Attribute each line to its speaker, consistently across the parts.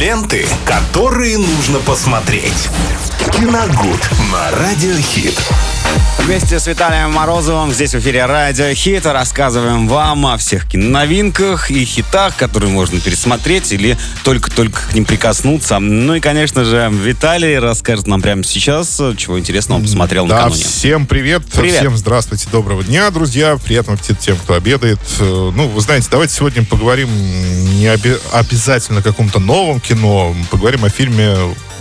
Speaker 1: Ленты, которые нужно посмотреть. Киногуд на Радиохит.
Speaker 2: Вместе с Виталием Морозовым здесь в эфире Радио Хит рассказываем вам о всех киноновинках и хитах, которые можно пересмотреть или только-только к ним прикоснуться. Ну и, конечно же, Виталий расскажет нам прямо сейчас, чего интересного посмотрел
Speaker 3: Да,
Speaker 2: накануне.
Speaker 3: всем привет.
Speaker 2: Привет.
Speaker 3: Всем здравствуйте, доброго дня, друзья. Приятного аппетита тем, кто обедает. Э, Ну, вы знаете, давайте сегодня поговорим не обе- обязательно о каком-то новом кино. Поговорим о фильме,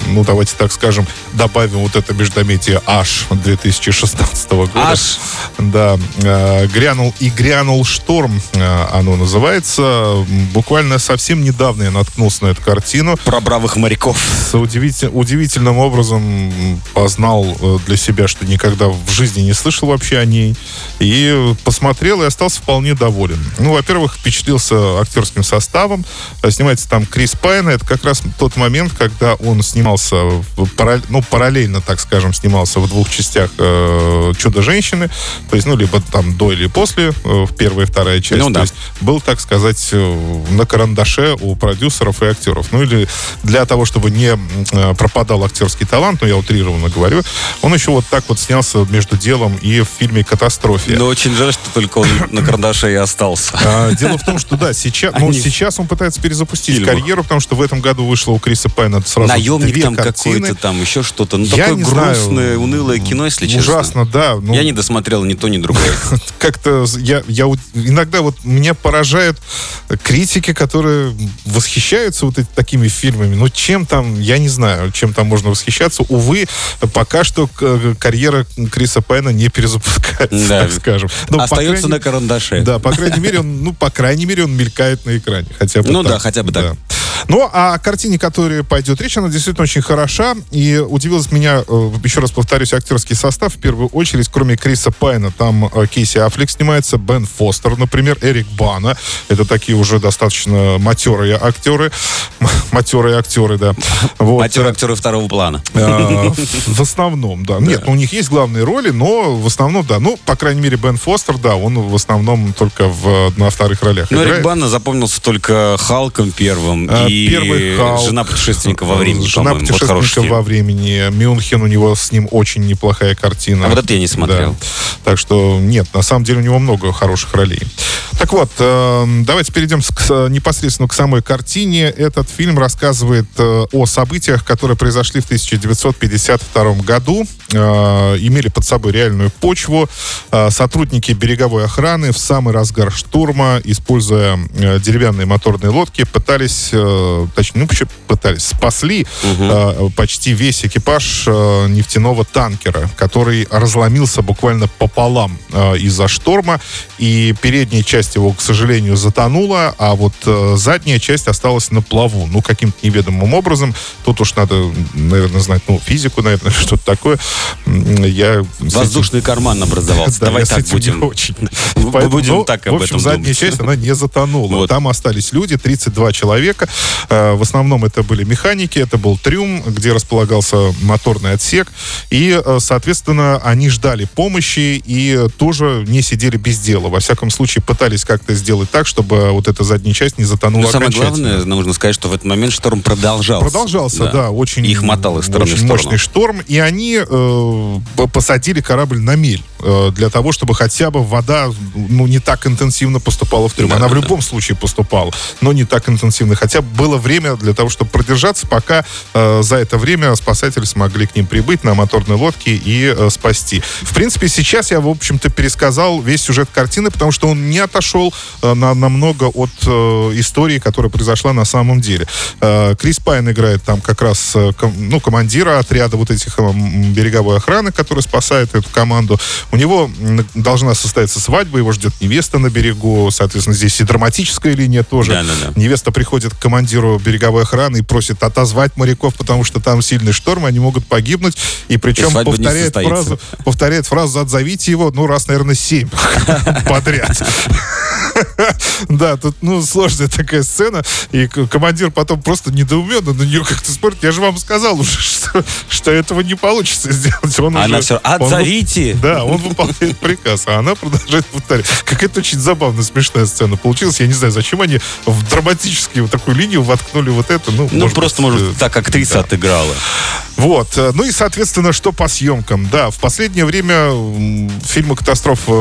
Speaker 3: ну, давайте так скажем, добавим вот это междометие «Аш» 2016 года.
Speaker 2: «Аш».
Speaker 3: Да. э, «Грянул и грянул шторм» э, оно называется. Буквально совсем недавно я наткнулся на эту картину
Speaker 2: Про бравых моряков.
Speaker 3: с удивитель- удивительным образом познал э, для себя, что никогда в жизни не слышал вообще о ней. И посмотрел и остался вполне доволен. Ну, во-первых, впечатлился актерским составом. Снимается там Крис Пайн. Это как раз тот момент, когда он снимался, ну, параллельно, так скажем, снимался в двух частях э, «Чудо-женщины». То есть, ну, либо там до или после, э, в первая и вторая часть.
Speaker 2: Ну да.
Speaker 3: То есть был, так сказать, э, на карандаше у продюсеров и актеров. Ну или для того, чтобы не пропадал актерский талант, ну я утрированно говорю, он еще вот так вот снялся между делом и в фильме «Катастрофе».
Speaker 2: Но очень жаль, что только он на карандаше и остался.
Speaker 3: А, Дело в том, что да, сейчас, ну, сейчас он пытается перезапустить
Speaker 2: Фильмах.
Speaker 3: карьеру, потому что в этом году вышло у Криса Пайна сразу
Speaker 2: Наемник
Speaker 3: картины.
Speaker 2: какой-то, там еще что-то. Ну,
Speaker 3: Я
Speaker 2: такое
Speaker 3: не знаю.
Speaker 2: грустное, унылое кино, если честно.
Speaker 3: Ужасно, да. ну,
Speaker 2: Я не досмотрел ни то, ни другое.
Speaker 3: как-то я, я иногда вот меня поражают критики, которые восхищаются вот такими фильмами. Ну, чем там, я не знаю, чем там можно восхищаться. Увы, пока что карьера Криса Пайна не перезапускается,
Speaker 2: Да.
Speaker 3: так скажем. По
Speaker 2: Остается
Speaker 3: крайней-
Speaker 2: на карандаше.
Speaker 3: Да, по крайней мере, он, ну, по крайней мере, он мелькает на экране. Хотя бы
Speaker 2: Ну
Speaker 3: так.
Speaker 2: да, хотя бы так.
Speaker 3: Ну, а о картине, которая пойдет речь, она действительно очень хороша. И удивилась меня, э, еще раз повторюсь, актерский состав. В первую очередь, кроме Криса Пайна, там э, Кейси Аффлек снимается, Бен Фостер, например, Эрик Бана. Это такие уже достаточно матерые актеры. Матерые актеры, да. Вот.
Speaker 2: Матерые актеры второго плана.
Speaker 3: А, В основном, да. Нет, ну, у них есть главные роли, но в основном, да. Ну, по крайней мере, Бен Фостер, да, он в основном только в, на вторых ролях
Speaker 2: Ну,
Speaker 3: играет.
Speaker 2: Банна запомнился только Халком первым
Speaker 3: А,
Speaker 2: и
Speaker 3: первый Халк.
Speaker 2: жена путешественника во времени,
Speaker 3: Жена путешественника во времени. Мюнхен, у него с ним очень неплохая картина.
Speaker 2: А вот это я не смотрел.
Speaker 3: Так что нет, на самом деле у него много хороших ролей. Так вот, э, давайте перейдем к, с- непосредственно к самой картине. Этот фильм рассказывает э, о событиях, которые произошли в 1952 году, э, имели под собой реальную почву. Э, сотрудники береговой охраны в самый разгар штурма, используя э, деревянные моторные лодки, пытались, э, точнее, ну, почему пытались, спасли э, почти весь экипаж э, нефтяного танкера, который разломился буквально пополам э, из-за шторма, и передняя часть его, к сожалению, затонула, а вот э, задняя часть осталась на плаву. Ну, каким-то неведомым образом. Тут уж надо, наверное, знать, ну, физику, наверное, что-то такое. Я с этим-
Speaker 2: Воздушный карман образовался.
Speaker 3: да,
Speaker 2: Давай так будем.
Speaker 3: очень.
Speaker 2: В-
Speaker 3: Поэтому,
Speaker 2: будем
Speaker 3: ну,
Speaker 2: так
Speaker 3: В
Speaker 2: об
Speaker 3: общем,
Speaker 2: этом
Speaker 3: задняя
Speaker 2: думать.
Speaker 3: часть, она не затонула.
Speaker 2: Вот.
Speaker 3: Там остались люди, 32 человека. Э, В основном это были механики, это был трюм, где располагался моторный отсек. И, э, соответственно, они ждали помощи и тоже не сидели без дела. Во всяком случае, пытались как-то сделать так, чтобы вот эта задняя часть не затонула
Speaker 2: Но самое
Speaker 3: окончательно.
Speaker 2: главное, нужно сказать, что в этот момент шторм продолжался.
Speaker 3: Продолжался, да, очень,
Speaker 2: Их мотало из стороны
Speaker 3: очень мощный шторм, и они э, посадили корабль на мель э, для того, чтобы хотя бы вода ну, не так интенсивно поступала в трюм.
Speaker 2: Да,
Speaker 3: Она
Speaker 2: да,
Speaker 3: в
Speaker 2: да.
Speaker 3: любом случае поступала, но не так интенсивно. Хотя бы было время для того, чтобы продержаться, пока э, за это время спасатели смогли к ним прибыть на моторной лодке и э, спасти. В принципе, сейчас я, в общем-то, пересказал весь сюжет картины, потому что он не отошел э, на, намного от э, истории, которая произошла на самом деле. Э, Крис Пайн играет там как раз ну, командира отряда вот этих э, м, береговой охраны, который спасает эту команду. У него должна состояться свадьба, его ждет невеста на берегу, соответственно, здесь и драматическая линия тоже.
Speaker 2: Да-да-да.
Speaker 3: Невеста приходит к командиру береговой охраны и просит отозвать моряков, потому что там сильный шторм, они могут погибнуть. И причем
Speaker 2: И
Speaker 3: повторяет фразу, повторяет фразу «отзовите его», ну, раз, наверное, семь подряд. Да, тут, ну, сложная такая сцена, и командир потом просто недоуменно на нее как-то смотрит. Я же вам сказал уже, что, что этого не получится сделать.
Speaker 2: Он она уже, все, отзовите!
Speaker 3: Он, да, он выполняет приказ, а она продолжает повторять. Какая-то очень забавная, смешная сцена получилась. Я не знаю, зачем они в драматическую вот такую линию воткнули вот это. Ну,
Speaker 2: ну может просто, быть, может, э, так актриса да. отыграла.
Speaker 3: Вот. Э, ну и, соответственно, что по съемкам? Да, в последнее время фильмы катастроф э,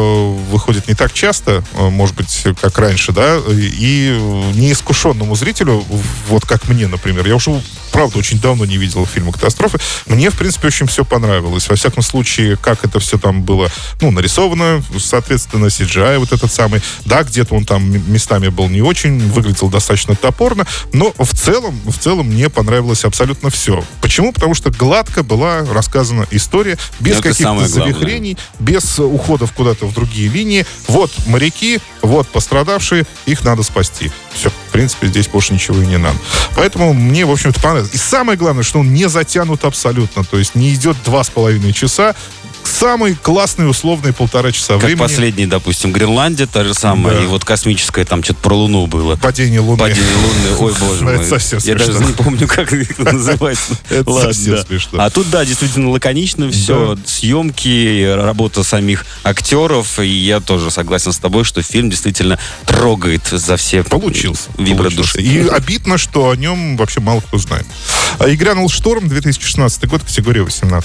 Speaker 3: выходят не так часто, может быть, как раньше, да, и неискушенному зрителю, вот как мне, например, я уже, правда, очень давно не видел фильма катастрофы, мне, в принципе, очень все понравилось. Во всяком случае, как это все там было, ну, нарисовано, соответственно, CGI вот этот самый, да, где-то он там местами был не очень, выглядел достаточно топорно, но в целом, в целом мне понравилось абсолютно все. Почему? Потому что гладко была рассказана история, без каких-то завихрений, без уходов куда-то в другие линии. Вот моряки, вот пострадавшие, их надо спасти. Все, принципе, здесь больше ничего и не надо. Поэтому мне, в общем-то, понравилось. И самое главное, что он не затянут абсолютно, то есть не идет два с половиной часа, самый классный условный полтора часа
Speaker 2: как
Speaker 3: времени.
Speaker 2: последний, допустим, Гренландия, та же самая, да. и вот космическая, там что-то про Луну было.
Speaker 3: Падение Луны.
Speaker 2: Падение Луны, ой, боже мой.
Speaker 3: Это совсем
Speaker 2: Я даже не помню, как это называется.
Speaker 3: Это совсем смешно.
Speaker 2: А тут, да, действительно лаконично все, съемки, работа самих актеров, и я тоже согласен с тобой, что фильм действительно трогает за все
Speaker 3: Получился.
Speaker 2: вибры души.
Speaker 3: И обидно, что о нем вообще мало кто знает. А и грянул шторм 2016 год, категория 18+.